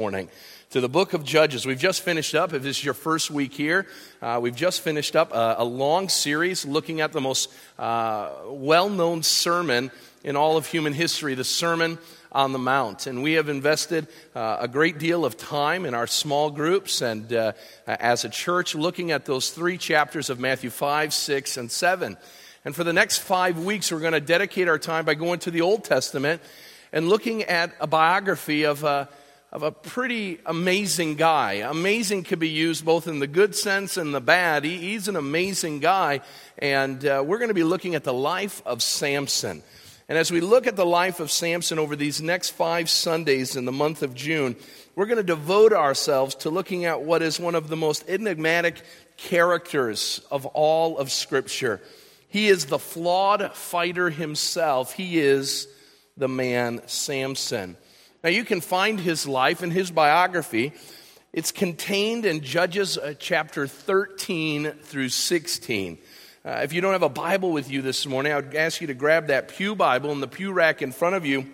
morning to the book of Judges. We've just finished up, if this is your first week here, uh, we've just finished up a, a, long series looking at the most uh, well known sermon in all of human history, the Sermon on the Mount. And we have invested uh, a great deal of time in our small groups and uh, as a church looking at those three chapters of Matthew 5, 6, and 7. And for the next five weeks, we're going to dedicate our time by going to the Old Testament and looking at a biography of a of a pretty amazing guy. Amazing could be used both in the good sense and the bad. He, he's an amazing guy, and uh, we're going to be looking at the life of Samson. And as we look at the life of Samson over these next five Sundays in the month of June, we're going to devote ourselves to looking at what is one of the most enigmatic characters of all of Scripture. He is the flawed fighter himself, he is the man Samson. Now, you can find his life and his biography. It's contained in Judges uh, chapter 13 through 16. Uh, if you don't have a Bible with you this morning, I would ask you to grab that Pew Bible in the pew rack in front of you.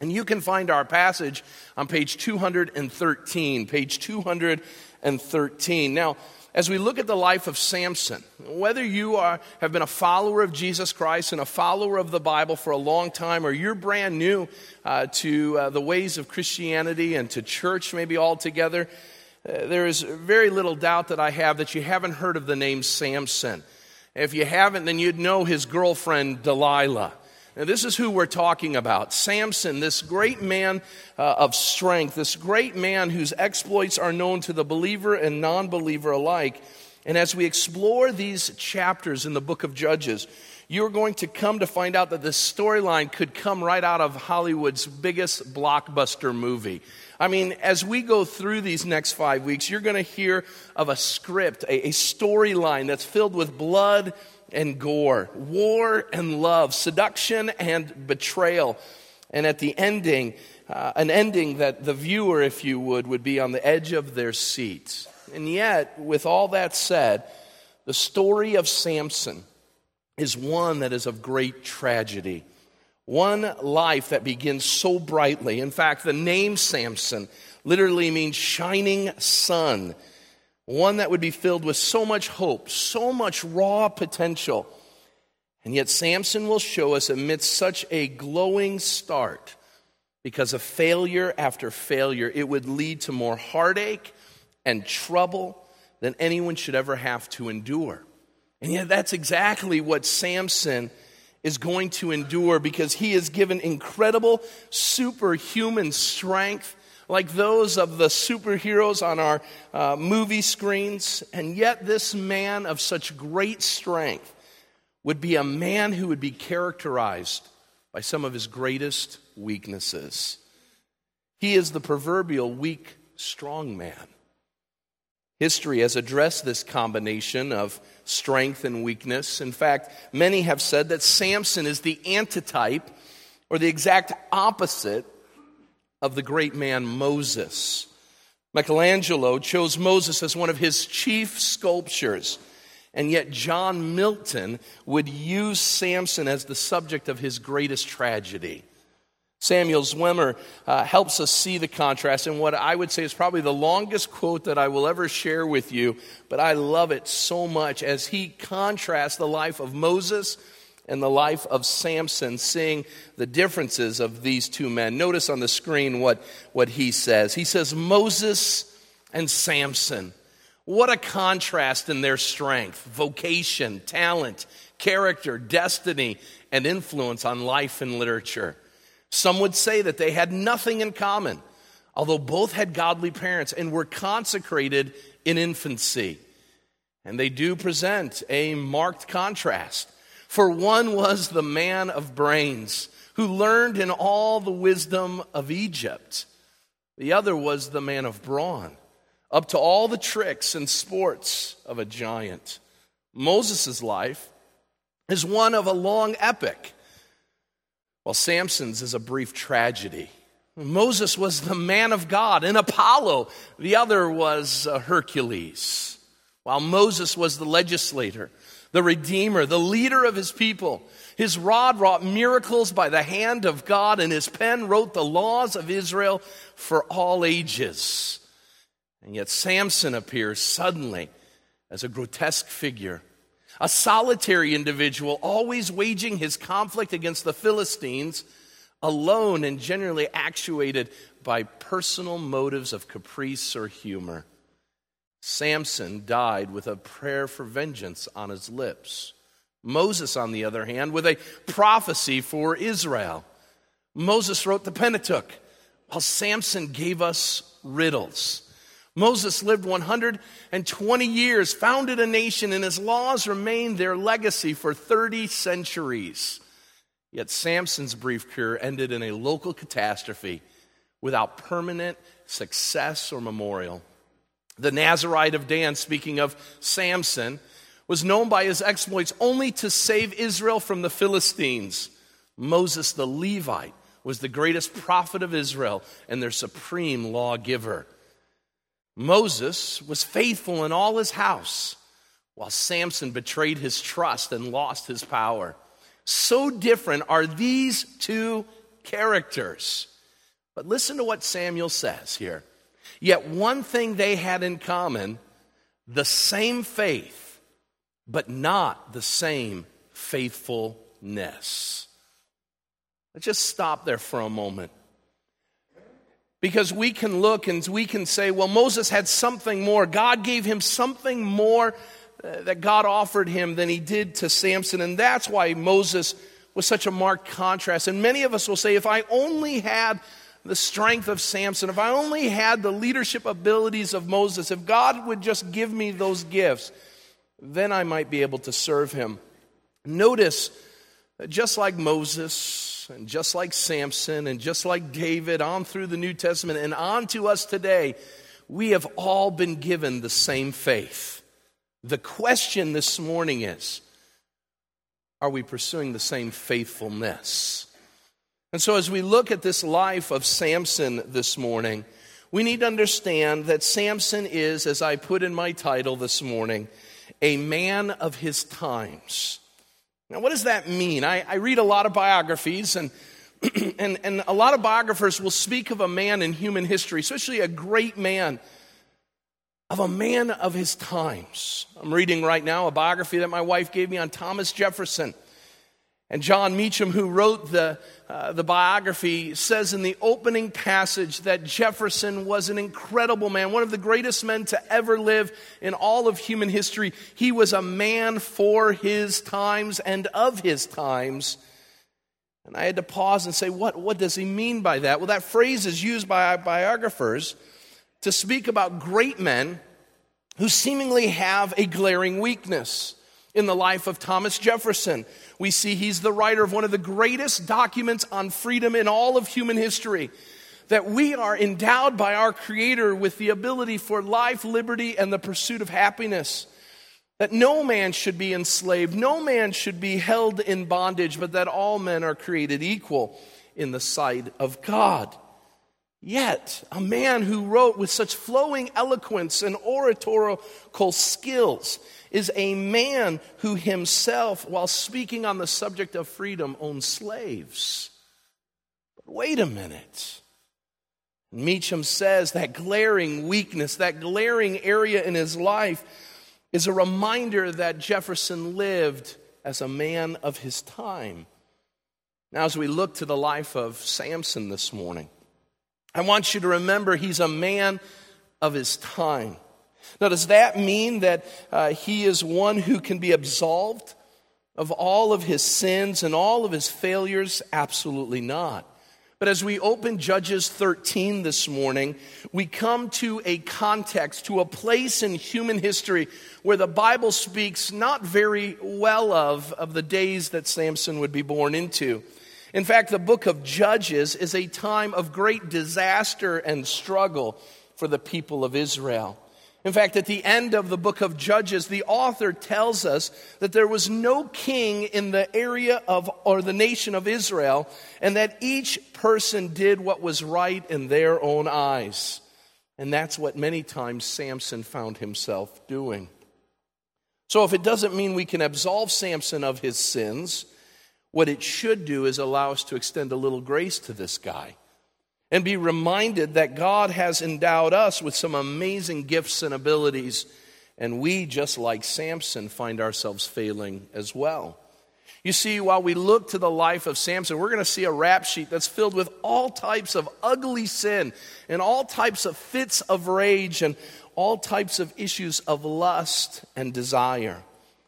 And you can find our passage on page 213. Page 213. Now, as we look at the life of Samson, whether you are, have been a follower of Jesus Christ and a follower of the Bible for a long time, or you're brand new uh, to uh, the ways of Christianity and to church maybe altogether, uh, there is very little doubt that I have that you haven't heard of the name Samson. If you haven't, then you'd know his girlfriend Delilah. Now, this is who we're talking about Samson, this great man uh, of strength, this great man whose exploits are known to the believer and non believer alike. And as we explore these chapters in the book of Judges, you're going to come to find out that this storyline could come right out of Hollywood's biggest blockbuster movie. I mean, as we go through these next five weeks, you're going to hear of a script, a, a storyline that's filled with blood and gore, war and love, seduction and betrayal. And at the ending, uh, an ending that the viewer, if you would, would be on the edge of their seats. And yet, with all that said, the story of Samson is one that is of great tragedy. One life that begins so brightly. In fact, the name Samson literally means shining sun one that would be filled with so much hope, so much raw potential. And yet, Samson will show us amidst such a glowing start, because of failure after failure, it would lead to more heartache and trouble than anyone should ever have to endure. And yet, that's exactly what Samson is going to endure because he is given incredible superhuman strength like those of the superheroes on our uh, movie screens. And yet, this man of such great strength would be a man who would be characterized by some of his greatest weaknesses. He is the proverbial weak, strong man. History has addressed this combination of strength and weakness. In fact, many have said that Samson is the antitype or the exact opposite of the great man Moses. Michelangelo chose Moses as one of his chief sculptures, and yet John Milton would use Samson as the subject of his greatest tragedy. Samuel Zwemer uh, helps us see the contrast in what I would say is probably the longest quote that I will ever share with you, but I love it so much as he contrasts the life of Moses and the life of Samson, seeing the differences of these two men. Notice on the screen what, what he says. He says, Moses and Samson. What a contrast in their strength, vocation, talent, character, destiny, and influence on life and literature. Some would say that they had nothing in common, although both had godly parents and were consecrated in infancy. And they do present a marked contrast. For one was the man of brains who learned in all the wisdom of Egypt. The other was the man of brawn, up to all the tricks and sports of a giant. Moses' life is one of a long epic, while Samson's is a brief tragedy. Moses was the man of God, and Apollo, the other was uh, Hercules, while Moses was the legislator the Redeemer, the leader of his people. His rod wrought miracles by the hand of God, and his pen wrote the laws of Israel, for all ages. And yet Samson appears suddenly as a grotesque figure, a solitary individual, always waging his conflict against the Philistines, alone and generally actuated by personal motives of caprice or humor. Samson died with a prayer for vengeance on his lips. Moses, on the other hand, with a prophecy for Israel. Moses wrote the Pentateuch, while Samson gave us riddles. Moses lived 120 years, founded a nation, and his laws remained their legacy for 30 centuries. Yet Samson's brief career ended in a local catastrophe without permanent success or memorial. The Nazarite of Dan, speaking of Samson, was known by his exploits only to save Israel from the Philistines. Moses the Levite was the greatest prophet of Israel and their supreme lawgiver. Moses was faithful in all his house, while Samson betrayed his trust and lost his power. So different are these two characters. But listen to what Samuel says here. Yet one thing they had in common the same faith, but not the same faithfulness. Let's just stop there for a moment. Because we can look and we can say, well, Moses had something more. God gave him something more uh, that God offered him than he did to Samson. And that's why Moses was such a marked contrast. And many of us will say, if I only had the strength of Samson, if I only had the leadership abilities of Moses, if God would just give me those gifts, then I might be able to serve him. Notice, just like Moses, and just like Samson, and just like David, on through the New Testament, and on to us today, we have all been given the same faith. The question this morning is are we pursuing the same faithfulness? And so, as we look at this life of Samson this morning, we need to understand that Samson is, as I put in my title this morning, a man of his times. Now, what does that mean? I, I read a lot of biographies, and, and, and a lot of biographers will speak of a man in human history, especially a great man, of a man of his times. I'm reading right now a biography that my wife gave me on Thomas Jefferson. And Jon Meacham, who wrote the, uh, the biography, says in the opening passage that Jefferson was an incredible man, one of the greatest men to ever live in all of human history. He was a man for his times and of his times. And I had to pause and say, what, what does he mean by that? Well, that phrase is used by biographers to speak about great men who seemingly have a glaring weakness in the life of Thomas Jefferson we see he's the writer of one of the greatest documents on freedom in all of human history. That we are endowed by our Creator with the ability for life, liberty, and the pursuit of happiness. That no man should be enslaved, no man should be held in bondage, but that all men are created equal in the sight of God. Yet, a man who wrote with such flowing eloquence and oratorical skills is a man who himself, while speaking on the subject of freedom, owned slaves. But wait a minute. Meacham says that glaring weakness, that glaring area in his life, is a reminder that Jefferson lived as a man of his time. Now, as we look to the life of Samson this morning, I want you to remember he's a man of his time. Now, does that mean that uh, he is one who can be absolved of all of his sins and all of his failures? Absolutely not. But as we open Judges 13 this morning, we come to a context, to a place in human history where the Bible speaks not very well of, of the days that Samson would be born into. In fact, the book of Judges is a time of great disaster and struggle for the people of Israel. In fact, at the end of the book of Judges, the author tells us that there was no king in the area of, or the nation of Israel, and that each person did what was right in their own eyes. And that's what many times Samson found himself doing. So, if it doesn't mean we can absolve Samson of his sins, what it should do is allow us to extend a little grace to this guy and be reminded that God has endowed us with some amazing gifts and abilities, and we, just like Samson, find ourselves failing as well. You see, while we look to the life of Samson, we're going to see a rap sheet that's filled with all types of ugly sin and all types of fits of rage and all types of issues of lust and desire.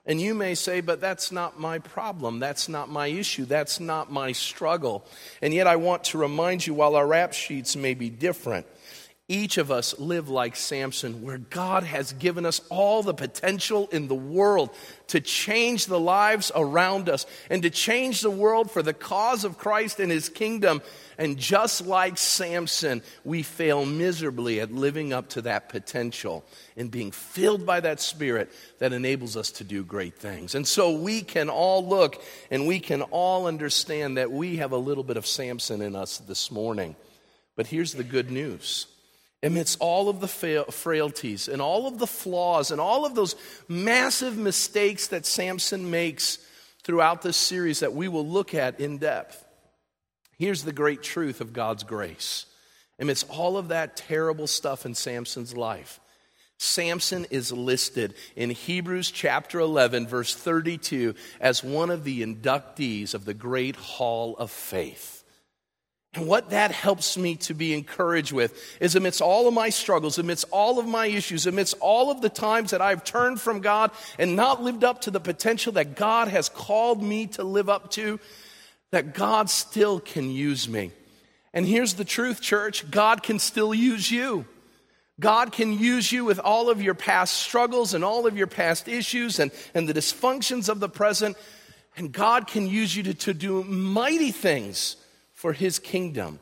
And you may say, but that's not my problem. That's not my issue. That's not my struggle. And yet, I want to remind you while our rap sheets may be different, each of us live like Samson, where God has given us all the potential in the world to change the lives around us and to change the world for the cause of Christ and his kingdom. And just like Samson, we fail miserably at living up to that potential and being filled by that spirit that enables us to do great things. And so we can all look and we can all understand that we have a little bit of Samson in us this morning. But here's the good news amidst all of the frailties and all of the flaws and all of those massive mistakes that Samson makes throughout this series that we will look at in depth, here's the great truth of God's grace. Amidst all of that terrible stuff in Samson's life, Samson is listed in Hebrews chapter 11, verse 32, as one of the inductees of the great hall of faith. And what that helps me to be encouraged with is amidst all of my struggles, amidst all of my issues, amidst all of the times that I've turned from God and not lived up to the potential that God has called me to live up to, that God still can use me. And here's the truth, church God can still use you. God can use you with all of your past struggles and all of your past issues and, and the dysfunctions of the present. And God can use you to, to do mighty things for his kingdom.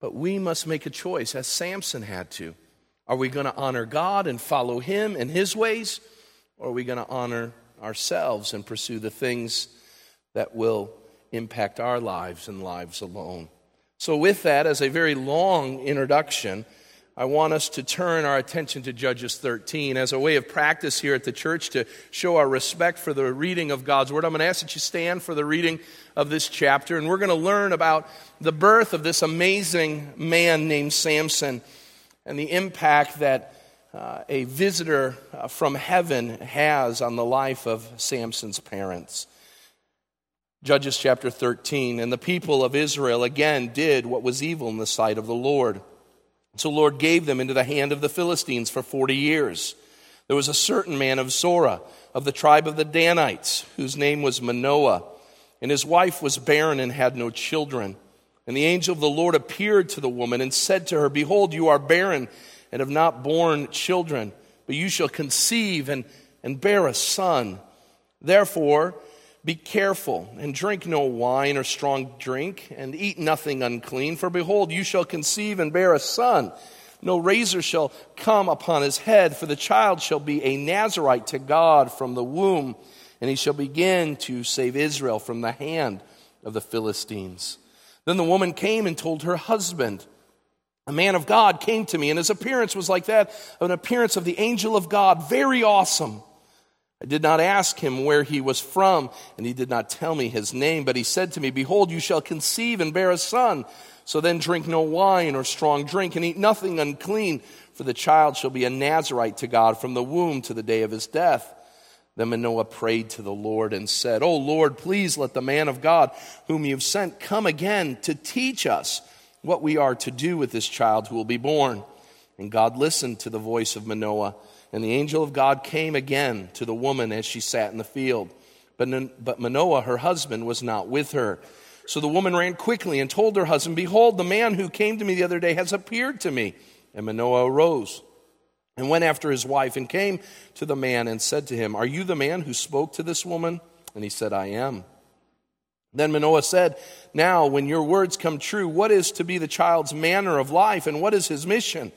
But we must make a choice, as Samson had to. Are we going to honor God and follow him and his ways? Or are we going to honor ourselves and pursue the things that will impact our lives and lives alone? So, with that, as a very long introduction, I want us to turn our attention to Judges 13 as a way of practice here at the church to show our respect for the reading of God's Word. I'm going to ask that you stand for the reading of this chapter, and we're going to learn about the birth of this amazing man named Samson and the impact that uh, a visitor uh, from heaven has on the life of Samson's parents. Judges chapter 13, and the people of Israel again did what was evil in the sight of the Lord. So the Lord gave them into the hand of the Philistines for 40 years. There was a certain man of Zorah, of the tribe of the Danites, whose name was Manoah, and his wife was barren and had no children. And the angel of the Lord appeared to the woman and said to her, Behold, you are barren and have not borne children, but you shall conceive and, and bear a son. Therefore, be careful and drink no wine or strong drink, and eat nothing unclean. For behold, you shall conceive and bear a son. No razor shall come upon his head, for the child shall be a Nazarite to God from the womb, and he shall begin to save Israel from the hand of the Philistines. Then the woman came and told her husband. A man of God came to me, and his appearance was like that of an appearance of the angel of God, very awesome. I did not ask him where he was from, and he did not tell me his name, but he said to me, Behold, you shall conceive and bear a son. So then drink no wine or strong drink, and eat nothing unclean, for the child shall be a Nazarite to God from the womb to the day of his death. Then Manoah prayed to the Lord and said, Oh Lord, please let the man of God whom you've sent come again to teach us what we are to do with this child who will be born. And God listened to the voice of Manoah. And the angel of God came again to the woman as she sat in the field. But, but Manoah, her husband, was not with her. So the woman ran quickly and told her husband, Behold, the man who came to me the other day has appeared to me. And Manoah arose and went after his wife and came to the man and said to him, Are you the man who spoke to this woman? And he said, I am. Then Manoah said, Now, when your words come true, what is to be the child's manner of life and what is his mission?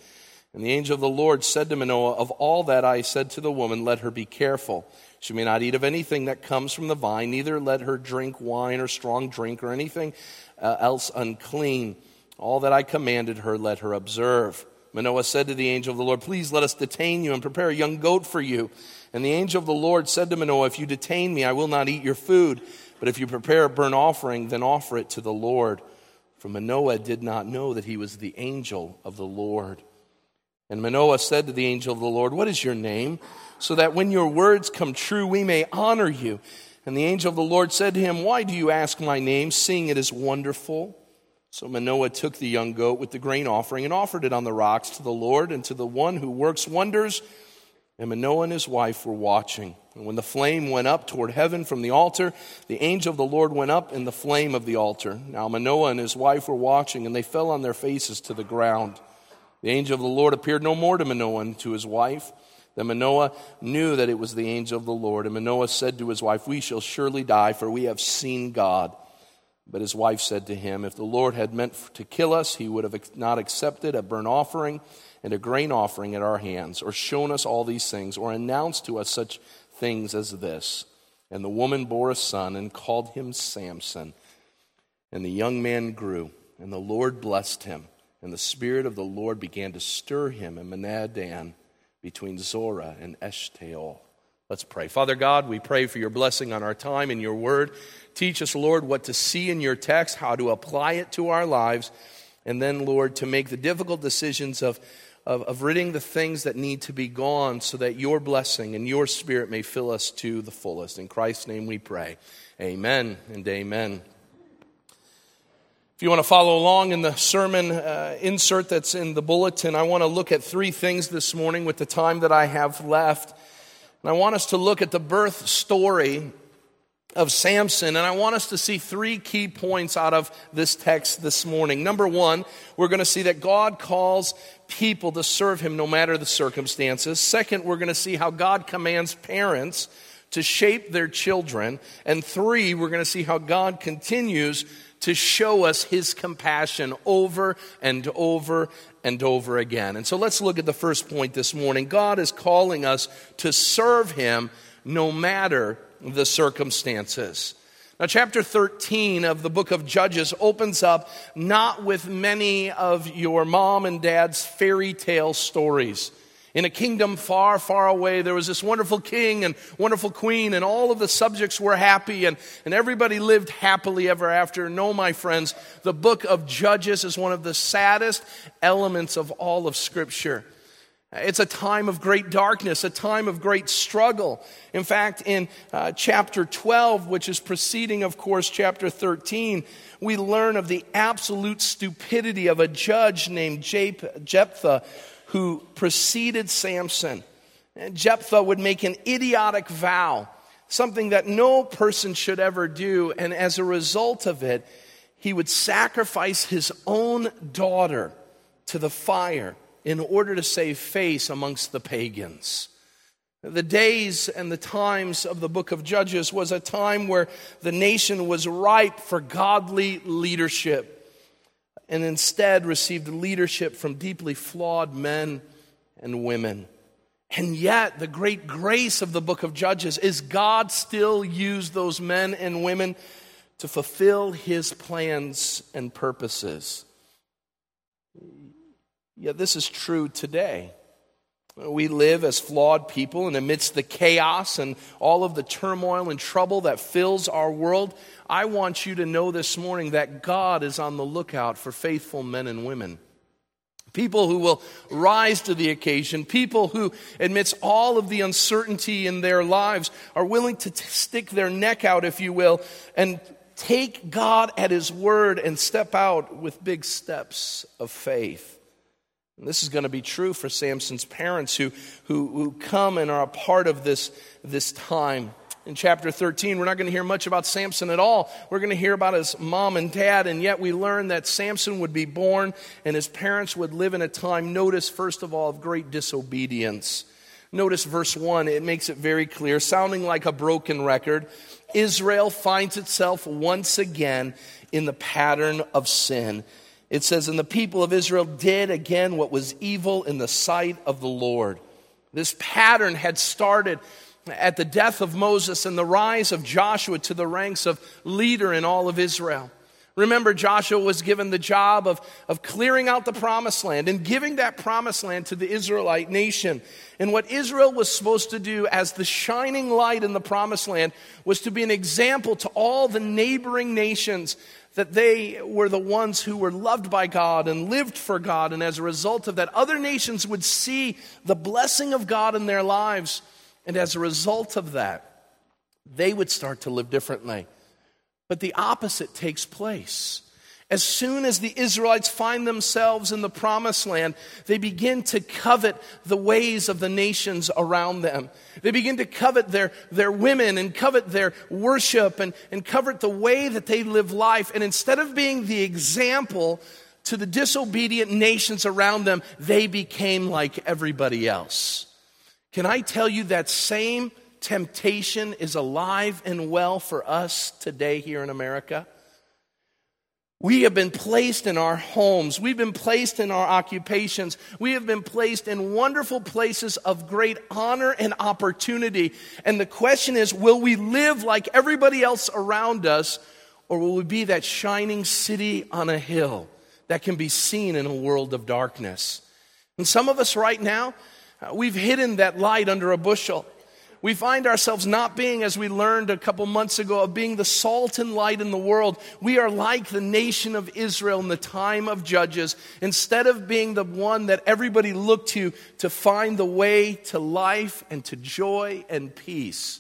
And the angel of the Lord said to Manoah, Of all that I said to the woman, let her be careful. She may not eat of anything that comes from the vine, neither let her drink wine or strong drink or anything uh, else unclean. All that I commanded her, let her observe. Manoah said to the angel of the Lord, Please let us detain you and prepare a young goat for you. And the angel of the Lord said to Manoah, If you detain me, I will not eat your food. But if you prepare a burnt offering, then offer it to the Lord. for Manoah did not know that he was the angel of the Lord. And Manoah said to the angel of the Lord, What is your name? So that when your words come true, we may honor you. And the angel of the Lord said to him, Why do you ask my name, seeing it is wonderful? So Manoah took the young goat with the grain offering and offered it on the rocks to the Lord and to the one who works wonders. And Manoah and his wife were watching. And when the flame went up toward heaven from the altar, the angel of the Lord went up in the flame of the altar. Now Manoah and his wife were watching, and they fell on their faces to the ground. The angel of the Lord appeared no more to Manoah and to his wife. Then Manoah knew that it was the angel of the Lord. And Manoah said to his wife, We shall surely die, for we have seen God. But his wife said to him, If the Lord had meant to kill us, he would have not accepted a burnt offering and a grain offering at our hands, or shown us all these things, or announced to us such things as this. And the woman bore a son and called him Samson. And the young man grew, and the Lord blessed him. And the Spirit of the Lord began to stir him in Mahaneh-dan between Zorah and Eshtaol. Let's pray. Father God, we pray for your blessing on our time and your word. Teach us, Lord, what to see in your text, how to apply it to our lives, and then, Lord, to make the difficult decisions of, of, of ridding the things that need to be gone so that your blessing and your spirit may fill us to the fullest. In Christ's name we pray. Amen and amen. If you want to follow along in the sermon uh, insert that's in the bulletin, I want to look at three things this morning with the time that I have left. And I want us to look at the birth story of Samson, and I want us to see three key points out of this text this morning. Number one, we're going to see that God calls people to serve him no matter the circumstances. Second, we're going to see how God commands parents to shape their children. And three, we're going to see how God continues to show us his compassion over and over and over again. And so let's look at the first point this morning. God is calling us to serve him no matter the circumstances. Now, chapter 13 of the book of Judges opens up not with many of your mom and dad's fairy tale stories. In a kingdom far, far away, there was this wonderful king and wonderful queen, and all of the subjects were happy, and, and everybody lived happily ever after. No, my friends, the book of Judges is one of the saddest elements of all of Scripture. It's a time of great darkness, a time of great struggle. In fact, in uh, chapter 12, which is preceding, of course, chapter 13, we learn of the absolute stupidity of a judge named Jephthah who preceded Samson. And Jephthah would make an idiotic vow, something that no person should ever do. And as a result of it, he would sacrifice his own daughter to the fire in order to save face amongst the pagans. The days and the times of the book of Judges was a time where the nation was ripe for godly leadership and instead received leadership from deeply flawed men and women. And yet, the great grace of the book of Judges is God still used those men and women to fulfill his plans and purposes. Yet, this is true today. We live as flawed people, and amidst the chaos and all of the turmoil and trouble that fills our world, I want you to know this morning that God is on the lookout for faithful men and women. People who will rise to the occasion, people who, amidst all of the uncertainty in their lives, are willing to t- stick their neck out, if you will, and take God at His word and step out with big steps of faith. And this is going to be true for Samson's parents who, who, who come and are a part of this, this time. In chapter 13, we're not going to hear much about Samson at all. We're going to hear about his mom and dad, and yet we learn that Samson would be born and his parents would live in a time, notice, first of all, of great disobedience. Notice verse 1, it makes it very clear, sounding like a broken record. Israel finds itself once again in the pattern of sin. It says, And the people of Israel did again what was evil in the sight of the Lord. This pattern had started at the death of Moses and the rise of Joshua to the ranks of leader in all of Israel. Remember, Joshua was given the job of, of clearing out the promised land and giving that promised land to the Israelite nation. And what Israel was supposed to do as the shining light in the promised land was to be an example to all the neighboring nations that they were the ones who were loved by God and lived for God. And as a result of that, other nations would see the blessing of God in their lives. And as a result of that, they would start to live differently. But the opposite takes place. As soon as the Israelites find themselves in the promised land, they begin to covet the ways of the nations around them. They begin to covet their, their women and covet their worship and, and covet the way that they live life. And instead of being the example to the disobedient nations around them, they became like everybody else. Can I tell you that same temptation is alive and well for us today here in America. We have been placed in our homes. We've been placed in our occupations. We have been placed in wonderful places of great honor and opportunity. And the question is will we live like everybody else around us, or will we be that shining city on a hill that can be seen in a world of darkness? And some of us right now, uh, we've hidden that light under a bushel we find ourselves not being, as we learned a couple months ago, of being the salt and light in the world. We are like the nation of Israel in the time of Judges. Instead of being the one that everybody looked to to find the way to life and to joy and peace,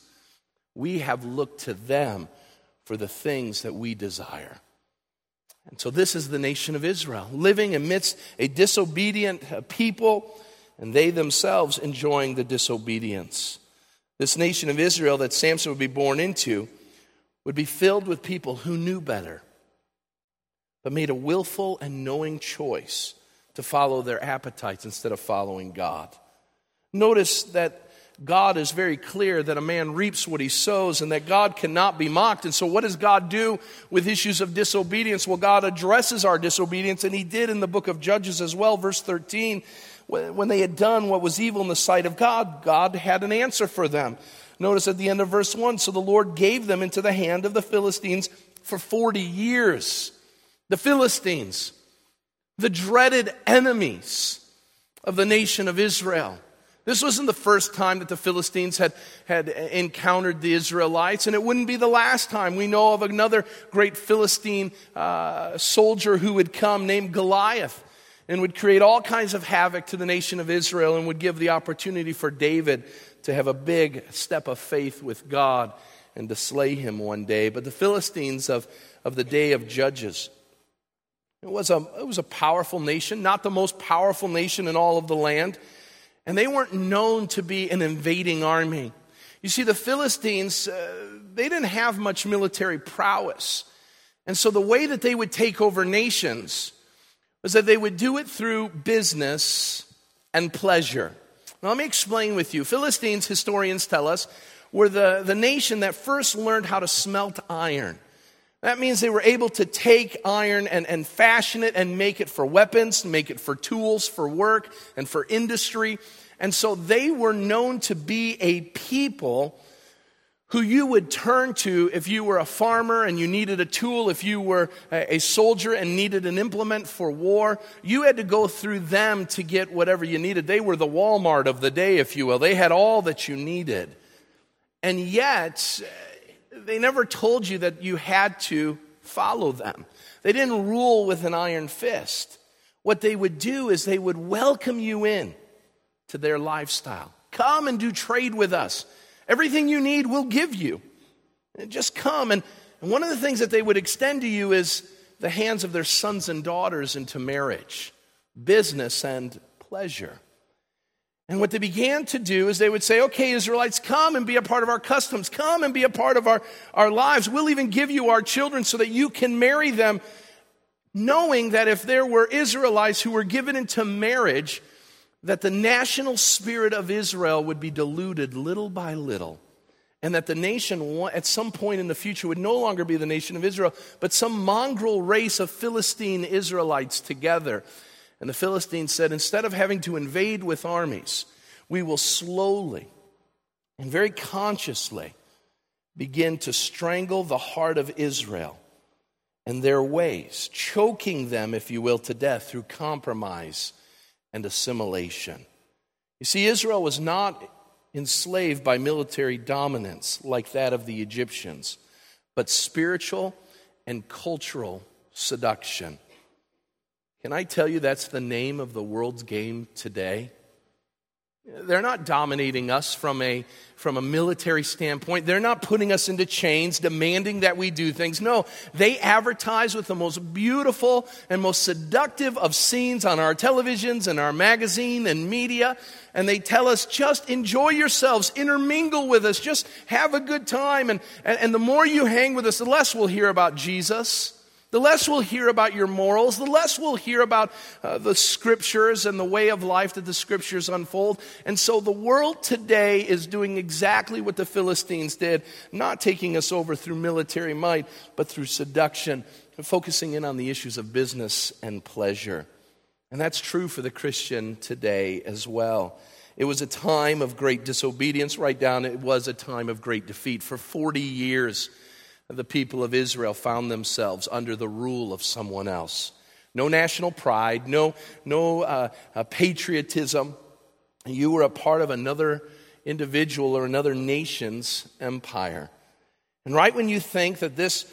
we have looked to them for the things that we desire. And so, this is the nation of Israel, living amidst a disobedient uh, people, and they themselves enjoying the disobedience. This nation of Israel that Samson would be born into would be filled with people who knew better, but made a willful and knowing choice to follow their appetites instead of following God. Notice that God is very clear that a man reaps what he sows and that God cannot be mocked. And so, what does God do with issues of disobedience? Well, God addresses our disobedience, and he did in the book of Judges as well. Verse 13 when they had done what was evil in the sight of God, God had an answer for them. Notice at the end of verse 1 so the Lord gave them into the hand of the Philistines for 40 years. The Philistines, the dreaded enemies of the nation of Israel. This wasn't the first time that the Philistines had, had encountered the Israelites, and it wouldn't be the last time. We know of another great Philistine uh, soldier who would come named Goliath and would create all kinds of havoc to the nation of Israel and would give the opportunity for David to have a big step of faith with God and to slay him one day. But the Philistines of, of the day of Judges, it was, a, it was a powerful nation, not the most powerful nation in all of the land. And they weren't known to be an invading army. You see, the Philistines, uh, they didn't have much military prowess. And so the way that they would take over nations was that they would do it through business and pleasure. Now, let me explain with you. Philistines, historians tell us, were the, the nation that first learned how to smelt iron. That means they were able to take iron and, and fashion it and make it for weapons, make it for tools, for work, and for industry. And so they were known to be a people who you would turn to if you were a farmer and you needed a tool, if you were a soldier and needed an implement for war. You had to go through them to get whatever you needed. They were the Walmart of the day, if you will. They had all that you needed. And yet, they never told you that you had to follow them. They didn't rule with an iron fist. What they would do is they would welcome you in to their lifestyle. Come and do trade with us. Everything you need, we'll give you. Just come. And, and one of the things that they would extend to you is the hands of their sons and daughters into marriage, business, and pleasure. And what they began to do is they would say, okay, Israelites, come and be a part of our customs. Come and be a part of our, our lives. We'll even give you our children so that you can marry them, knowing that if there were Israelites who were given into marriage, that the national spirit of Israel would be diluted little by little, and that the nation, at some point in the future, would no longer be the nation of Israel, but some mongrel race of Philistine Israelites together. And the Philistines said, instead of having to invade with armies, we will slowly and very consciously begin to strangle the heart of Israel and their ways, choking them, if you will, to death through compromise and assimilation. You see, Israel was not enslaved by military dominance like that of the Egyptians, but spiritual and cultural seduction. Can I tell you that's the name of the world's game today? They're not dominating us from a, from a military standpoint. They're not putting us into chains, demanding that we do things. No, they advertise with the most beautiful and most seductive of scenes on our televisions and our magazine and media. And they tell us, just enjoy yourselves, intermingle with us, just have a good time. And, and, and the more you hang with us, the less we'll hear about Jesus the less we'll hear about your morals, the less we'll hear about uh, the scriptures and the way of life that the scriptures unfold. And so the world today is doing exactly what the Philistines did, not taking us over through military might, but through seduction, focusing in on the issues of business and pleasure. And that's true for the Christian today as well. It was a time of great disobedience, right down, it was a time of great defeat. For 40 years, the people of Israel found themselves under the rule of someone else. No national pride, no, no uh, uh, patriotism. You were a part of another individual or another nation's empire. And right when you think that this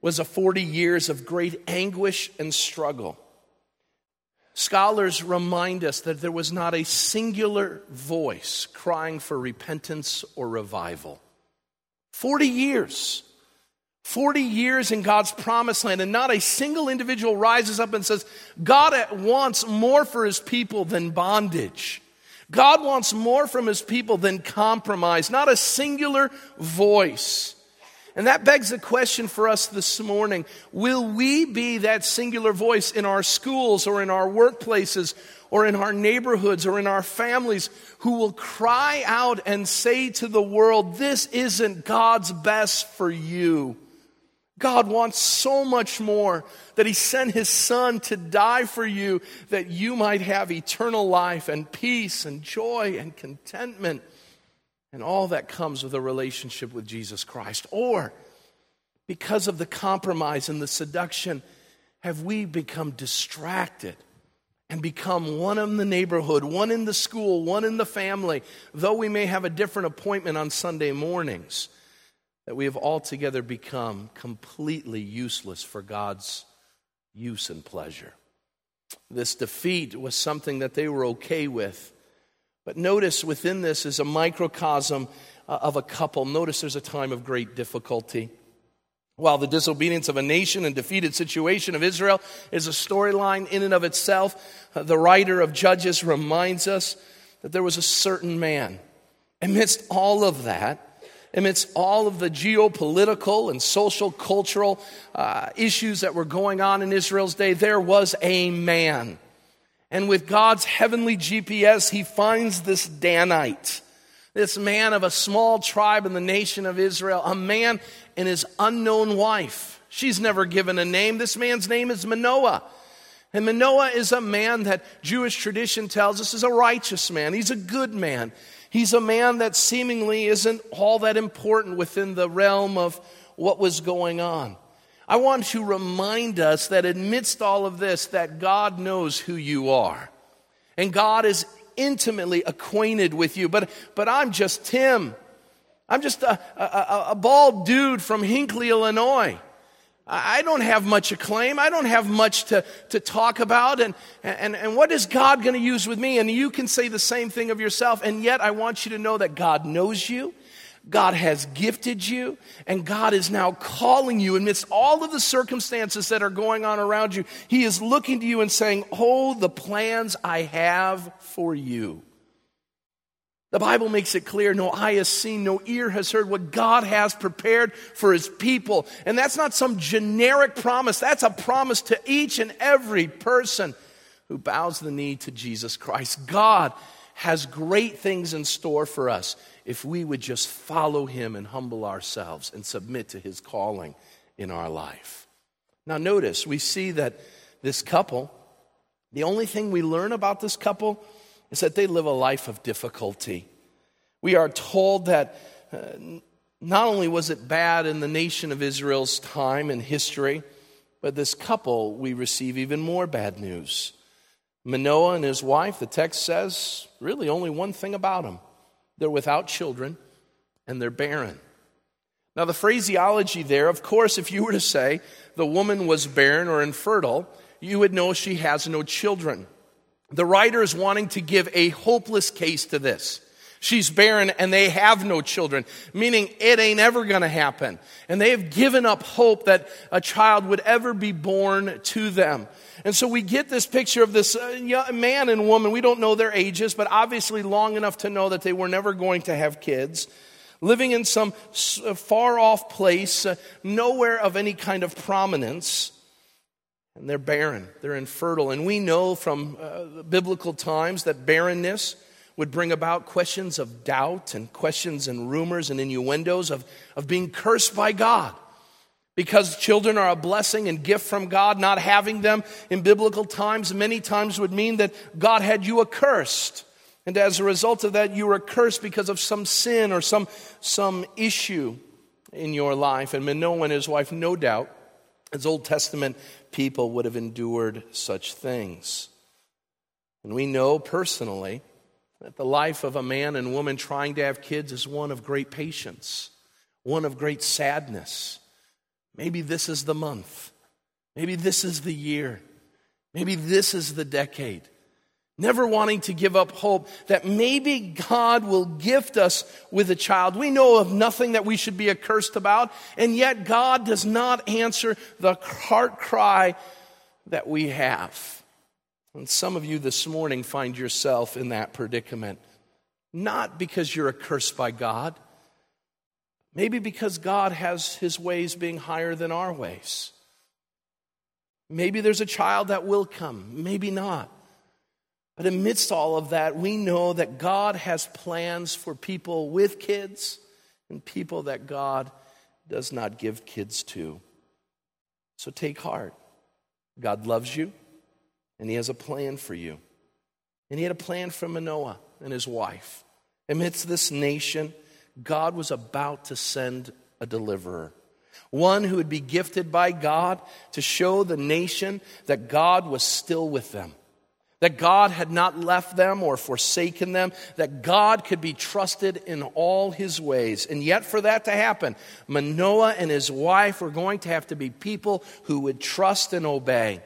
was a 40 years of great anguish and struggle, scholars remind us that there was not a singular voice crying for repentance or revival. 40 years. 40 years in God's promised land, and not a single individual rises up and says, God wants more for his people than bondage. God wants more from his people than compromise, not a singular voice. And that begs the question for us this morning Will we be that singular voice in our schools or in our workplaces or in our neighborhoods or in our families who will cry out and say to the world, This isn't God's best for you? God wants so much more that He sent His Son to die for you that you might have eternal life and peace and joy and contentment and all that comes with a relationship with Jesus Christ. Or because of the compromise and the seduction, have we become distracted and become one in the neighborhood, one in the school, one in the family, though we may have a different appointment on Sunday mornings? That we have altogether become completely useless for God's use and pleasure. This defeat was something that they were okay with. But notice within this is a microcosm uh, of a couple. Notice there's a time of great difficulty. While the disobedience of a nation and defeated situation of Israel is a storyline in and of itself, uh, the writer of Judges reminds us that there was a certain man. Amidst all of that, amidst all of the geopolitical and social cultural uh, issues that were going on in Israel's day, there was a man. And with God's heavenly GPS, he finds this Danite, this man of a small tribe in the nation of Israel, a man and his unknown wife. She's never given a name. This man's name is Manoah. And Manoah is a man that Jewish tradition tells us is a righteous man. He's a good man. He's a man that seemingly isn't all that important within the realm of what was going on. I want to remind us that amidst all of this, that God knows who you are. And God is intimately acquainted with you. But, but I'm just Tim. I'm just a, a, a bald dude from Hinckley, Illinois. I don't have much acclaim. I don't have much to, to talk about. And, and, and what is God going to use with me? And you can say the same thing of yourself. And yet, I want you to know that God knows you. God has gifted you, and God is now calling you amidst all of the circumstances that are going on around you. He is looking to you and saying, Oh, the plans I have for you. The Bible makes it clear no eye has seen, no ear has heard what God has prepared for his people. And that's not some generic promise, that's a promise to each and every person who bows the knee to Jesus Christ. God has great things in store for us if we would just follow him and humble ourselves and submit to his calling in our life. Now, notice we see that this couple, the only thing we learn about this couple is that they live a life of difficulty. We are told that uh, not only was it bad in the nation of Israel's time and history, But this couple, we receive even more bad news. Manoah and his wife, the text says, really only one thing about them they're without children and they're barren. Now, the phraseology there, of course, if you were to say the woman was barren or infertile, you would know she has no children. The writer is wanting to give a hopeless case to this. She's barren and they have no children, meaning it ain't ever gonna happen. And they have given up hope that a child would ever be born to them. And so we get this picture of this uh, man and woman. We don't know their ages, but obviously long enough to know that they were never going to have kids living in some uh, far off place, uh, nowhere of any kind of prominence. And they're barren, they're infertile. And we know from uh, biblical times that barrenness would bring about questions of doubt and questions and rumors and innuendos of, of being cursed by God. Because children are a blessing and gift from God, not having them in biblical times many times would mean that God had you accursed. And as a result of that, you were cursed because of some sin or some, some issue in your life. And Manoah and his wife, no doubt, as Old Testament people, would have endured such things. And we know personally that the life of a man and woman trying to have kids is one of great patience, one of great sadness. Maybe this is the month. Maybe this is the year. Maybe this is the decade never wanting to give up hope that maybe God will gift us with a child. We know of nothing that we should be accursed about, and yet God does not answer the heart cry that we have. And some of you this morning find yourself in that predicament, not because you're accursed by God, maybe because God has his ways being higher than our ways. Maybe there's a child that will come, maybe not. But amidst all of that, we know that God has plans for people with kids and people that God does not give kids to. So take heart. God loves you, and He has a plan for you. And He had a plan for Manoah and his wife. Amidst this nation, God was about to send a deliverer. One who would be gifted by God to show the nation that God was still with them that God had not left them or forsaken them, that God could be trusted in all his ways. And yet, for that to happen, Manoah and his wife were going to have to be people who would trust and obey.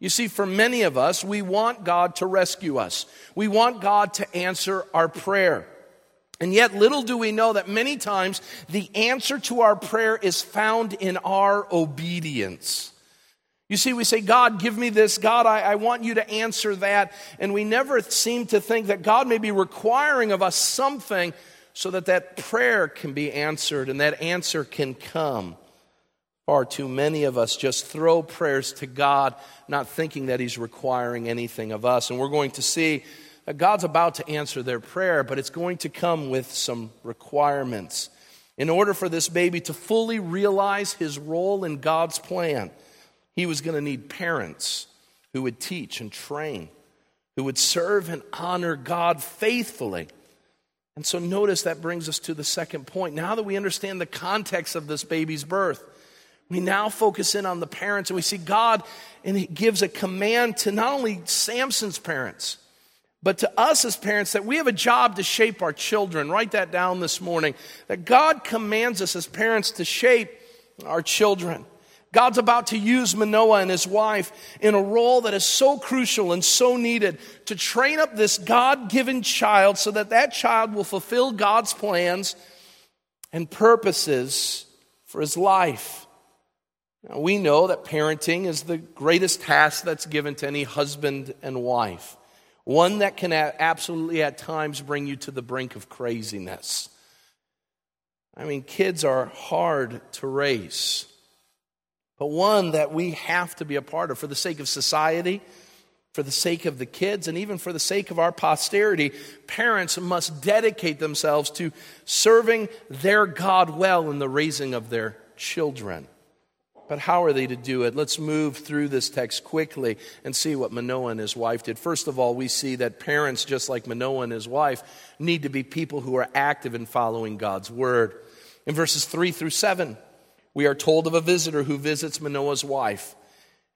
You see, for many of us, we want God to rescue us, we want God to answer our prayer. And yet, little do we know that many times the answer to our prayer is found in our obedience. You see, we say, God, give me this. God, I, I, want you to answer that. And we never seem to think that God may be requiring of us something so that that prayer can be answered and that answer can come. Far too many of us just throw prayers to God, not thinking that He's requiring anything of us. And we're going to see that God's about to answer their prayer, but it's going to come with some requirements. In order for this baby to fully realize his role in God's plan, he was going to need parents who would teach and train, who would serve and honor God faithfully. And so notice that brings us to the second point. Now that we understand the context of this baby's birth, we now focus in on the parents and we see God and He gives a command to not only Samson's parents, but to us as parents that we have a job to shape our children. Write that down this morning. That God commands us as parents to shape our children. God's about to use Manoah and his wife in a role that is so crucial and so needed to train up this God given child so that that child will fulfill God's plans and purposes for his life. Now, we know that parenting is the greatest task that's given to any husband and wife, one that can absolutely at times bring you to the brink of craziness. I mean, kids are hard to raise but one that we have to be a part of for the sake of society, for the sake of the kids, and even for the sake of our posterity. Parents must dedicate themselves to serving their God well in the raising of their children. But how are they to do it? Let's move through this text quickly and see what Manoah and his wife did. First of all, we see that parents, just like Manoah and his wife, need to be people who are active in following God's word. In verses 3 through 7, we are told of a visitor who visits Manoah's wife.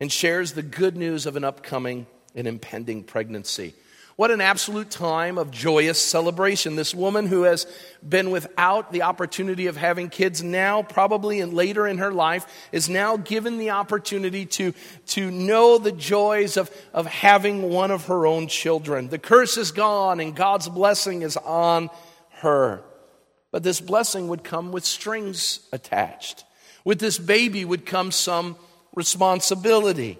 and shares the good news of an upcoming and impending pregnancy. What an absolute time of joyous celebration. This woman who has been without the opportunity of having kids now, probably and later in her life, is now given the opportunity to, to know the joys of, of having one of her own children. The curse is gone and God's blessing is on her. But this blessing would come with strings attached. With this baby would come some responsibility.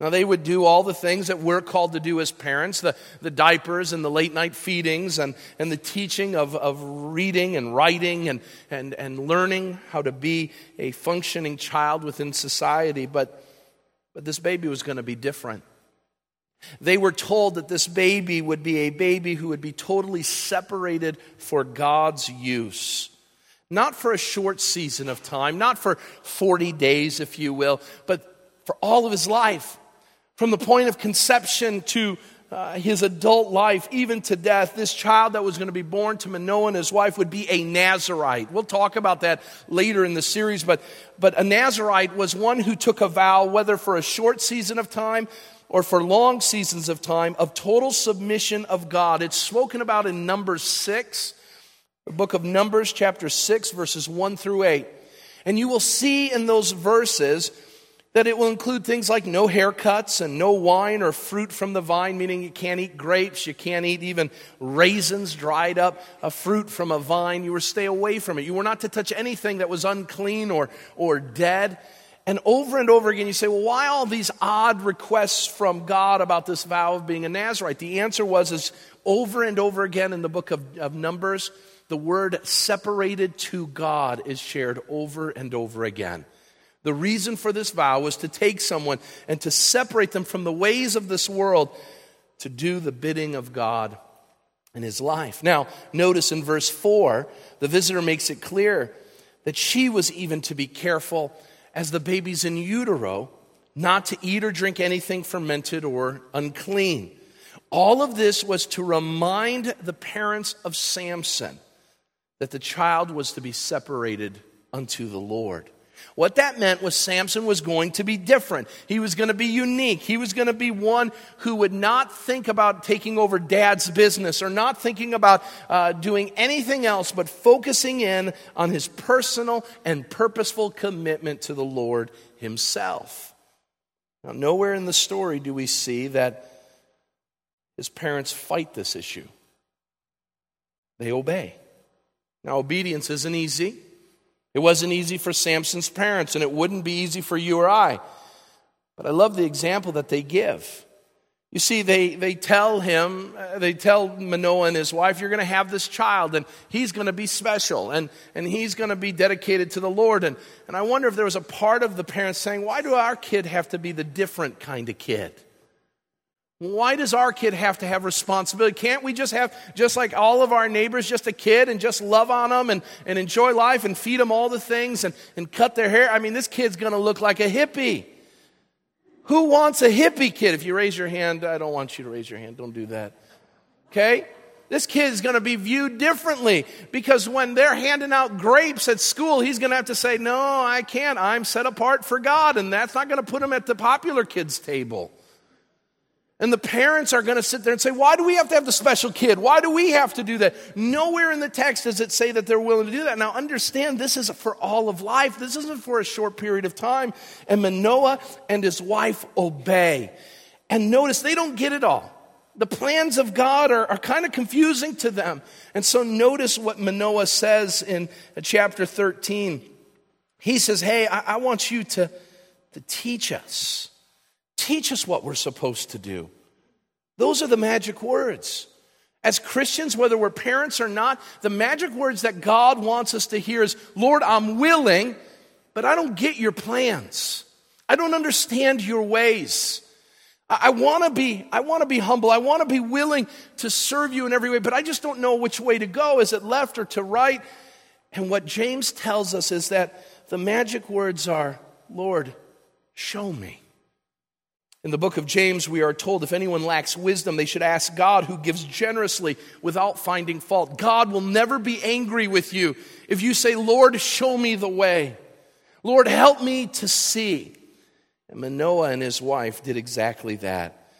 Now, they would do all the things that we're called to do as parents the, the diapers and the late night feedings and, and the teaching of, of reading and writing and, and, and learning how to be a functioning child within society. But, but this baby was going to be different. They were told that this baby would be a baby who would be totally separated for God's use. Not for a short season of time, not for 40 days, if you will, but for all of his life. From the point of conception to uh, his adult life, even to death, this child that was going to be born to Manoah and his wife would be a Nazarite. We'll talk about that later in the series, but, but a Nazarite was one who took a vow, whether for a short season of time or for long seasons of time, of total submission of God. It's spoken about in Numbers 6, the book of Numbers, chapter 6, verses 1 through 8. And you will see in those verses that it will include things like no haircuts and no wine or fruit from the vine, meaning you can't eat grapes, you can't eat even raisins, dried up a fruit from a vine. You were to stay away from it. You were not to touch anything that was unclean or, or dead. And over and over again, you say, well, why all these odd requests from God about this vow of being a Nazarite? The answer was, is over and over again in the book of, of Numbers, the word separated to God is shared over and over again. The reason for this vow was to take someone and to separate them from the ways of this world to do the bidding of God in his life. Now, notice in verse 4, the visitor makes it clear that she was even to be careful as the baby's in utero, not to eat or drink anything fermented or unclean. All of this was to remind the parents of Samson that the child was to be separated unto the Lord. What that meant was Samson was going to be different. He was going to be unique. He was going to be one who would not think about taking over dad's business or not thinking about uh, doing anything else but focusing in on his personal and purposeful commitment to the Lord himself. Now, nowhere in the story do we see that his parents fight this issue, they obey. Now, obedience isn't easy. It wasn't easy for Samson's parents, and it wouldn't be easy for you or I. But I love the example that they give. You see, they, they tell him, uh, they tell Manoah and his wife, you're going to have this child, and he's going to be special, and, and he's going to be dedicated to the Lord. And, and I wonder if there was a part of the parents saying, why do our kid have to be the different kind of kid? Why does our kid have to have responsibility? Can't we just have, just like all of our neighbors, just a kid and just love on them and, and enjoy life and feed them all the things and, and cut their hair? I mean, this kid's going to look like a hippie. Who wants a hippie kid? If you raise your hand, I don't want you to raise your hand. Don't do that. Okay? This kid is going to be viewed differently because when they're handing out grapes at school, he's going to have to say, No, I can't. I'm set apart for God. And that's not going to put him at the popular kids' table. And the parents are going to sit there and say, Why do we have to have the special kid? Why do we have to do that? Nowhere in the text does it say that they're willing to do that. Now, understand this is for all of life. This isn't for a short period of time. And Manoah and his wife obey. And notice they don't get it all. The plans of God are, are kind of confusing to them. And so notice what Manoah says in uh, chapter 13. He says, Hey, I, I want you to, to teach us Teach us what we're supposed to do. Those are the magic words. As Christians, whether we're parents or not, the magic words that God wants us to hear is Lord, I'm willing, but I don't get your plans. I don't understand your ways. I, want to be, I want to be humble. I want to be willing to serve you in every way, but I just don't know which way to go. Is it left or to right? And what James tells us is that the magic words are, Lord, show me. In the book of James, we are told if anyone lacks wisdom, they should ask God, who gives generously without finding fault. God will never be angry with you if you say, Lord, show me the way. Lord, help me to see. And Manoah and his wife did exactly that.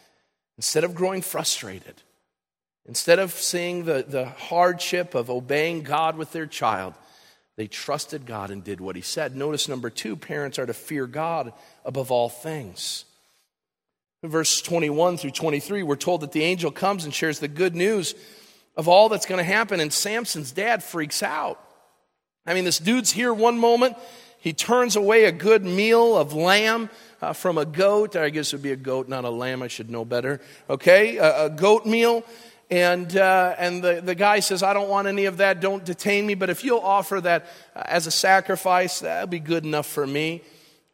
Instead of growing frustrated, instead of seeing the, the hardship of obeying God with their child, they trusted God and did what he said. Notice number two parents are to fear God above all things. Verse 21 through 23, we're told that the angel comes and shares the good news of all that's going to happen, and Samson's dad freaks out. I mean, this dude's here one moment, he turns away a good meal of lamb uh, from a goat. I guess it would be a goat, not a lamb. I should know better. Okay, a, a goat meal. And, uh, and the, the guy says, I don't want any of that. Don't detain me. But if you'll offer that uh, as a sacrifice, that'll be good enough for me.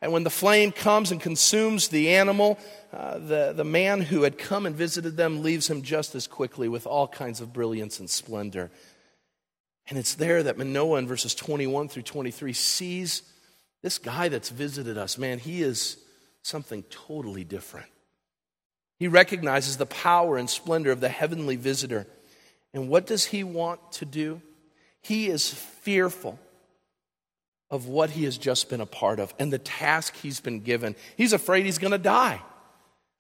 And when the flame comes and consumes the animal, uh, the, the man who had come and visited them leaves him just as quickly with all kinds of brilliance and splendor. And it's there that Manoah in verses 21 through 23 sees this guy that's visited us. Man, he is something totally different. He recognizes the power and splendor of the heavenly visitor. And what does he want to do? He is fearful of what he has just been a part of and the task he's been given. He's afraid he's going to die.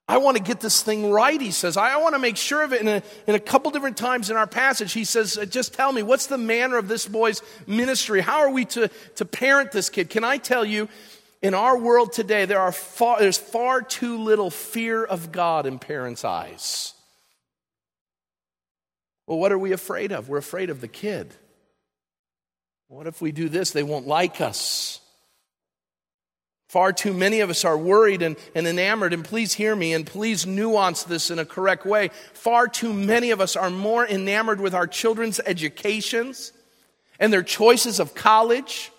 I want to get this thing right, he says. I want to make sure of it. In a, in a couple different times in our passage, he says, uh, Just tell me, what's the manner of this boy's ministry? How are we to, to parent this kid? Can I tell you, in our world today, there are far, there's far too little fear of God in parents' eyes. Well, what are we afraid of? We're afraid of the kid. What if we do this? They won't like us. Far too many of us are worried and, and enamored, and please hear me and please nuance this in a correct way. Far too many of us are more enamored with our children's educations and their choices of college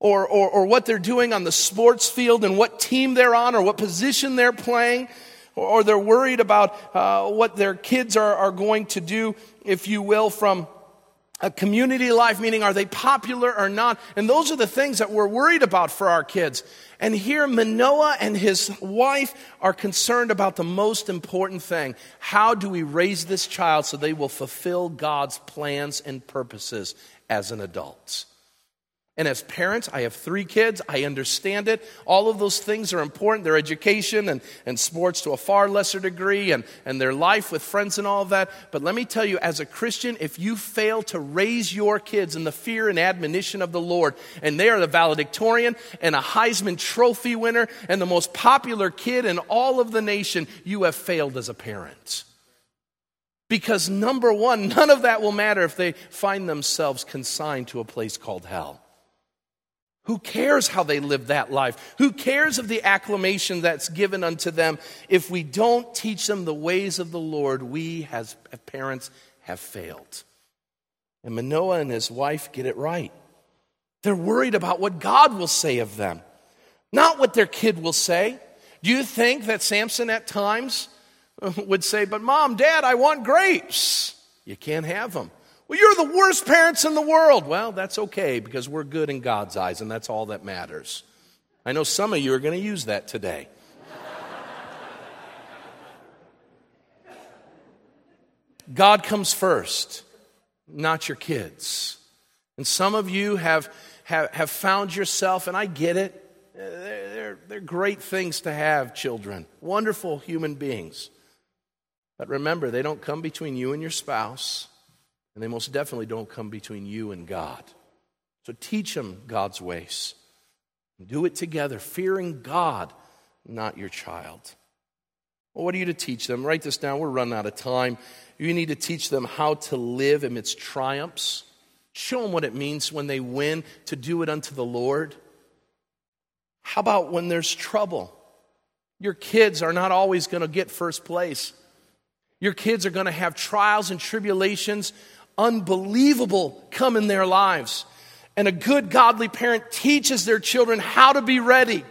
or, or, or what they're doing on the sports field and what team they're on or what position they're playing, or, or they're worried about uh, what their kids are, are going to do, if you will, from a community life, meaning are they popular or not? And those are the things that we're worried about for our kids. And here, Manoah and his wife are concerned about the most important thing. How do we raise this child so they will fulfill God's plans and purposes as an adult? And as parents, I have three kids. I understand it. All of those things are important their education and, and sports to a far lesser degree, and, and their life with friends and all that. But let me tell you, as a Christian, if you fail to raise your kids in the fear and admonition of the Lord, and they are the valedictorian and a Heisman Trophy winner and the most popular kid in all of the nation, you have failed as a parent. Because number one, none of that will matter if they find themselves consigned to a place called hell. Who cares how they live that life? Who cares of the acclamation that's given unto them? If we don't teach them the ways of the Lord, we as parents have failed. And Manoah and his wife get it right. They're worried about what God will say of them, not what their kid will say. Do you think that Samson at times would say, But mom, dad, I want grapes? You can't have them. Well, you're the worst parents in the world. Well, that's okay because we're good in God's eyes, and that's all that matters. I know some of you are going to use that today. God comes first, not your kids. And some of you have, have, have found yourself, and I get it, eh, they're, they're, they're great things to have children, wonderful human beings. But remember, they don't come between you and your spouse. And they most definitely don't come between you and God. So teach them God's ways. Do it together, fearing God, not your child. Well, what are you to teach them? Write this down. We're running out of time. You need to teach them how to live amidst triumphs. Show them what it means when they win to do it unto the Lord. How about when there's trouble? Your kids are not always going to get first place. Your kids are going to have trials and tribulations unbelievable come in their lives. And a good godly parent teaches their children how to be ready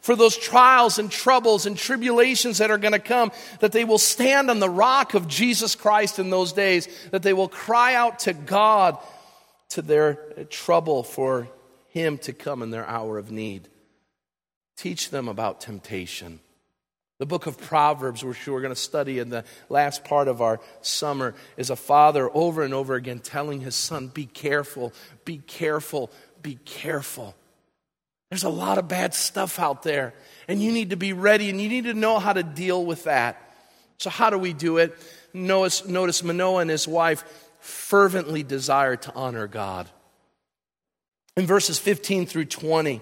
for those trials and troubles and tribulations that are going to come, that they will stand on the rock of Jesus Christ in those days, that they will cry out to God to their trouble for Him to come in their hour of need. Teach them about temptation. The book of Proverbs, which we're going to study in the last part of our summer, is a father over and over again telling his son, Be careful, be careful, be careful. There's a lot of bad stuff out there, and you need to be ready and you need to know how to deal with that. So, how do we do it? Notice, notice Manoah and his wife fervently desire to honor God. In verses 15 through 20,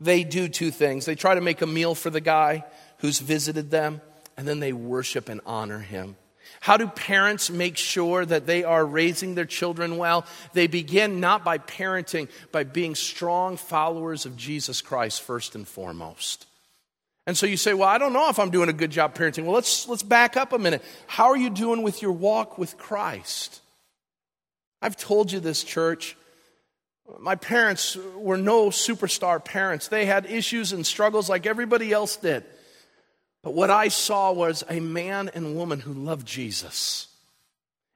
they do two things. They try to make a meal for the guy who's visited them, and then they worship and honor him. How do parents make sure that they are raising their children well? They begin not by parenting, by being strong followers of Jesus Christ first and foremost. And so you say, Well, I don't know if I'm doing a good job parenting. Well, let's, let's back up a minute. How are you doing with your walk with Christ? I've told you this, church. My parents were no superstar parents. They had issues and struggles like everybody else did. But what I saw was a man and woman who loved Jesus.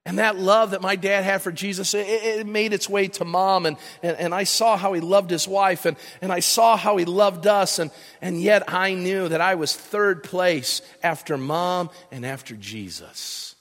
And that love that my dad had for Jesus, it, it made its way to mom. And, and, and, I saw how he loved his wife, and, and I saw how he loved us. And, and yet I knew that I was third place after mom and after Jesus.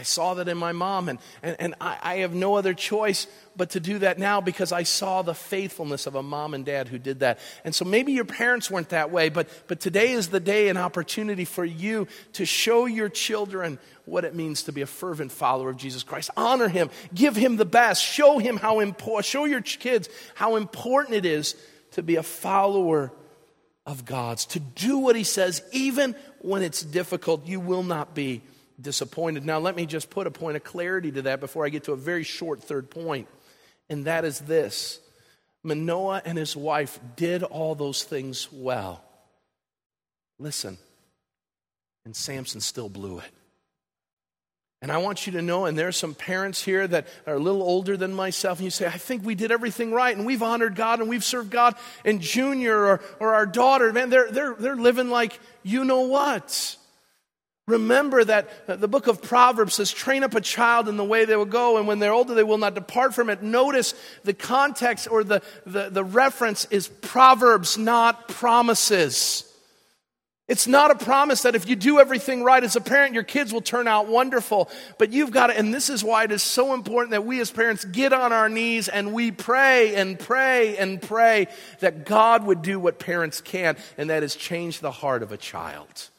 I saw that in my mom, and, and, and I, I, have no other choice but to do that now because I saw the faithfulness of a mom and dad who did that. And so maybe your parents weren't that way, but, but today is the day and opportunity for you to show your children what it means to be a fervent follower of Jesus Christ. Honor him, give him the best, show him how important, show your kids how important it is to be a follower of God's, to do what he says, even when it's difficult. You will not be disappointed. Now, let me just put a point of clarity to that before I get to a very short third point, and that is this Manoah and his wife did all those things well. Listen, and Samson still blew it. And I want you to know, and there are some parents here that are a little older than myself, and you say, I think we did everything right, and we've honored God, and we've served God. And Junior or, or our daughter, man, they're, they're, they're living like you know what. Remember that uh, the book of Proverbs says, train up a child in the way they will go, and when they're older, they will not depart from it. Notice the context or the, the, the reference is Proverbs, not promises. It's not a promise that if you do everything right as a parent, your kids will turn out wonderful. But you've got to, and this is why it is so important that we as parents get on our knees and we pray and pray and pray that God would do what parents can't, and that is change the heart of a child.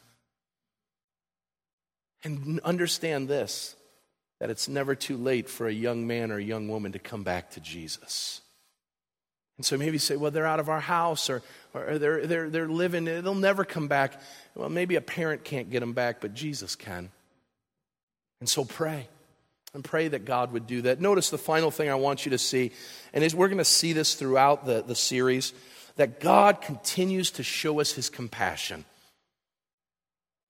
And understand this that it's never too late for a young man or a young woman to come back to Jesus. And so maybe say, well, they're out of our house or, or they're, they're, they're living, they'll never come back. Well, maybe a parent can't get them back, but Jesus can. And so pray and pray that God would do that. Notice the final thing I want you to see, and is we're going to see this throughout the, the series, that God continues to show us his compassion.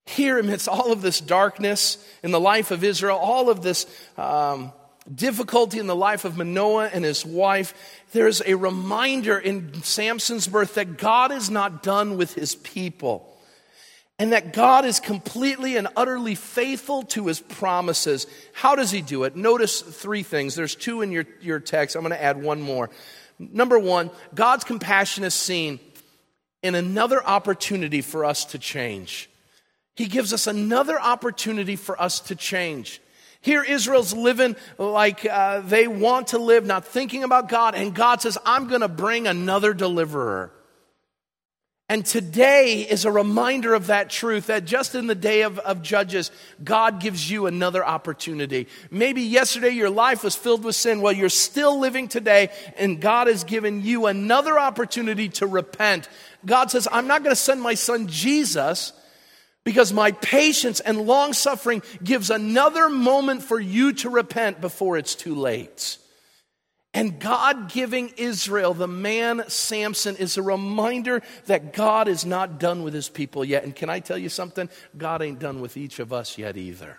Here, amidst all of this darkness in the life of Israel, all of this um, difficulty in the life of Manoah and his wife, there's a reminder in Samson's birth that God is not done with his people and that God is completely and utterly faithful to his promises. How does he do it? Notice three things. There's two in your, your text. I'm going to add one more. Number one, God's compassion is seen in another opportunity for us to change. He gives us another opportunity for us to change. Here, Israel's living like uh, they want to live, not thinking about God, and God says, I'm going to bring another deliverer. And today is a reminder of that truth that just in the day of, of, Judges, God gives you another opportunity. Maybe yesterday your life was filled with sin. Well, you're still living today, and God has given you another opportunity to repent. God says, I'm not going to send my son Jesus because my patience and long suffering gives another moment for you to repent before it's too late. And God giving Israel the man Samson is a reminder that God is not done with his people yet. And can I tell you something? God ain't done with each of us yet either.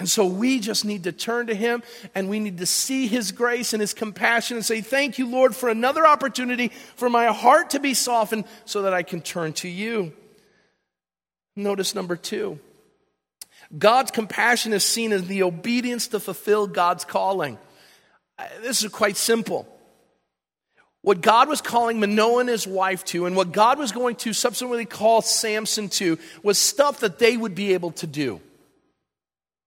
And so we just need to turn to him and we need to see his grace and his compassion and say, Thank you, Lord, for another opportunity for my heart to be softened so that I can turn to you. Notice number two God's compassion is seen as the obedience to fulfill God's calling. Uh, this is quite simple. What God was calling Manoah and his wife to, and what God was going to subsequently call Samson to, was stuff that they would be able to do.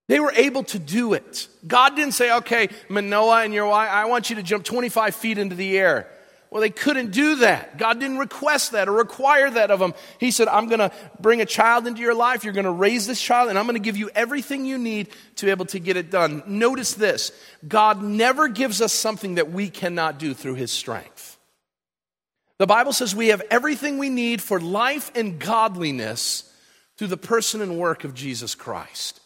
They were able to do it. God didn't say, okay, Manoah and your wife, I want you to jump 25 feet into the air. Well, they couldn't do that. God didn't request that or require that of them. He said, I'm going to bring a child into your life. You're going to raise this child, and I'm going to give you everything you need to be able to get it done. Notice this God never gives us something that we cannot do through his strength. The Bible says we have everything we need for life and godliness through the person and work of Jesus Christ.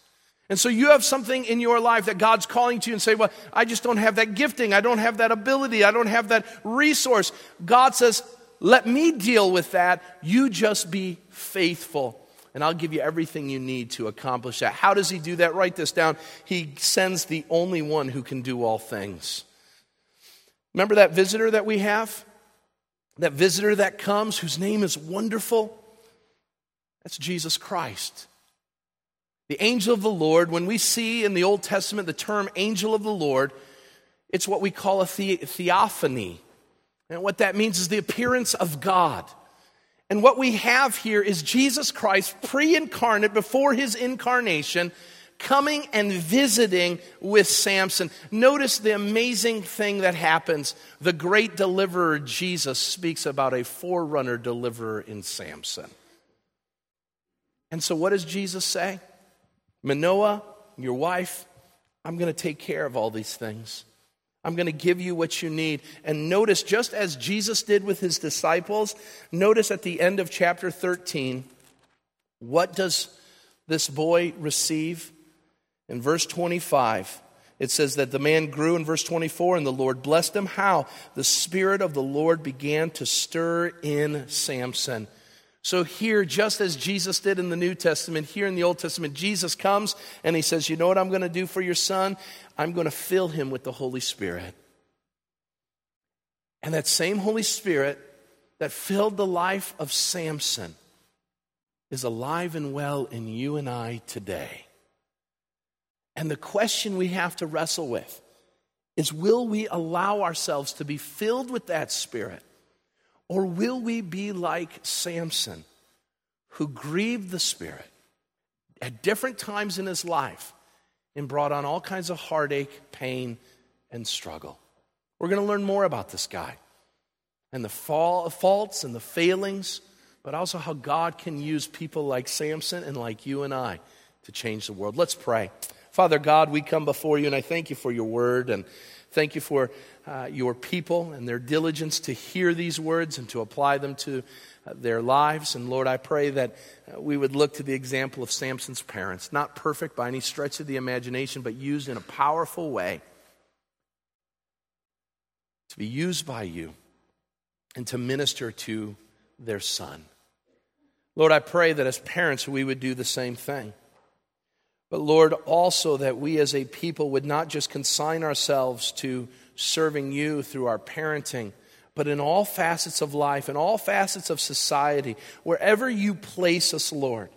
And so you have something in your life that God's calling to you and say, Well, I just don't have that gifting. I don't have that ability. I don't have that resource. God says, Let me deal with that. You just be faithful. And I'll give you everything you need to accomplish that. How does He do that? Write this down. He sends the only one who can do all things. Remember that visitor that we have? That visitor that comes, whose name is wonderful? That's Jesus Christ. The angel of the Lord, when we see in the Old Testament the term angel of the Lord, it's what we call a the- theophany. And what that means is the appearance of God. And what we have here is Jesus Christ, pre incarnate, before his incarnation, coming and visiting with Samson. Notice the amazing thing that happens. The great deliverer, Jesus, speaks about a forerunner deliverer in Samson. And so, what does Jesus say? Manoah, your wife, I'm going to take care of all these things. I'm going to give you what you need. And notice, just as Jesus did with his disciples, notice at the end of chapter 13, what does this boy receive? In verse 25, it says that the man grew in verse 24, and the Lord blessed him. How? The Spirit of the Lord began to stir in Samson so, here, just as Jesus did in the New Testament, here in the Old Testament, Jesus comes and he says, You know what I'm going to do for your son? I'm going to fill him with the Holy Spirit. And that same Holy Spirit that filled the life of Samson is alive and well in you and I today. And the question we have to wrestle with is will we allow ourselves to be filled with that Spirit? Or will we be like Samson, who grieved the Spirit at different times in his life and brought on all kinds of heartache, pain, and struggle? We're going to learn more about this guy and the fall, faults and the failings, but also how God can use people like Samson and like you and I to change the world. Let's pray. Father God, we come before you, and I thank you for your word and thank you for uh, your people and their diligence to hear these words and to apply them to uh, their lives. And Lord, I pray that uh, we would look to the example of Samson's parents, not perfect by any stretch of the imagination, but used in a powerful way to be used by you and to minister to their son. Lord, I pray that as parents we would do the same thing. But Lord, also that we as a people would not just consign ourselves to serving you through our parenting, but in all facets of life, in all facets of society, wherever you place us, Lord,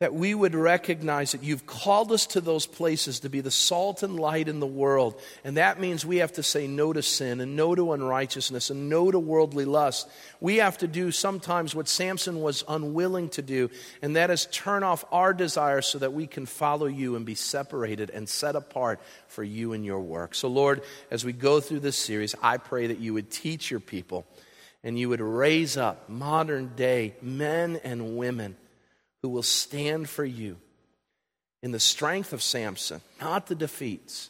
that we would recognize that you've called us to those places to be the salt and light in the world. And that means we have to say no to sin and no to unrighteousness and no to worldly lust. We have to do sometimes what Samson was unwilling to do, and that is turn off our desires so that we can follow you and be separated and set apart for you and your work. So, Lord, as we go through this series, I pray that you would teach your people and you would raise up modern day men and women who will stand for you in the strength of Samson, not the defeats,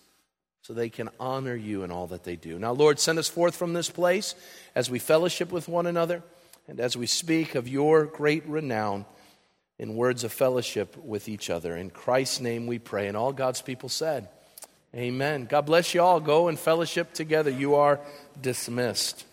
so they can honor you in all that they do. Now, Lord, send us forth from this place as we fellowship with one another and as we speak of your great renown in words of fellowship with each other. In Christ's name we pray. And all God's people said, Amen. God bless you all. Go and fellowship together. You are dismissed.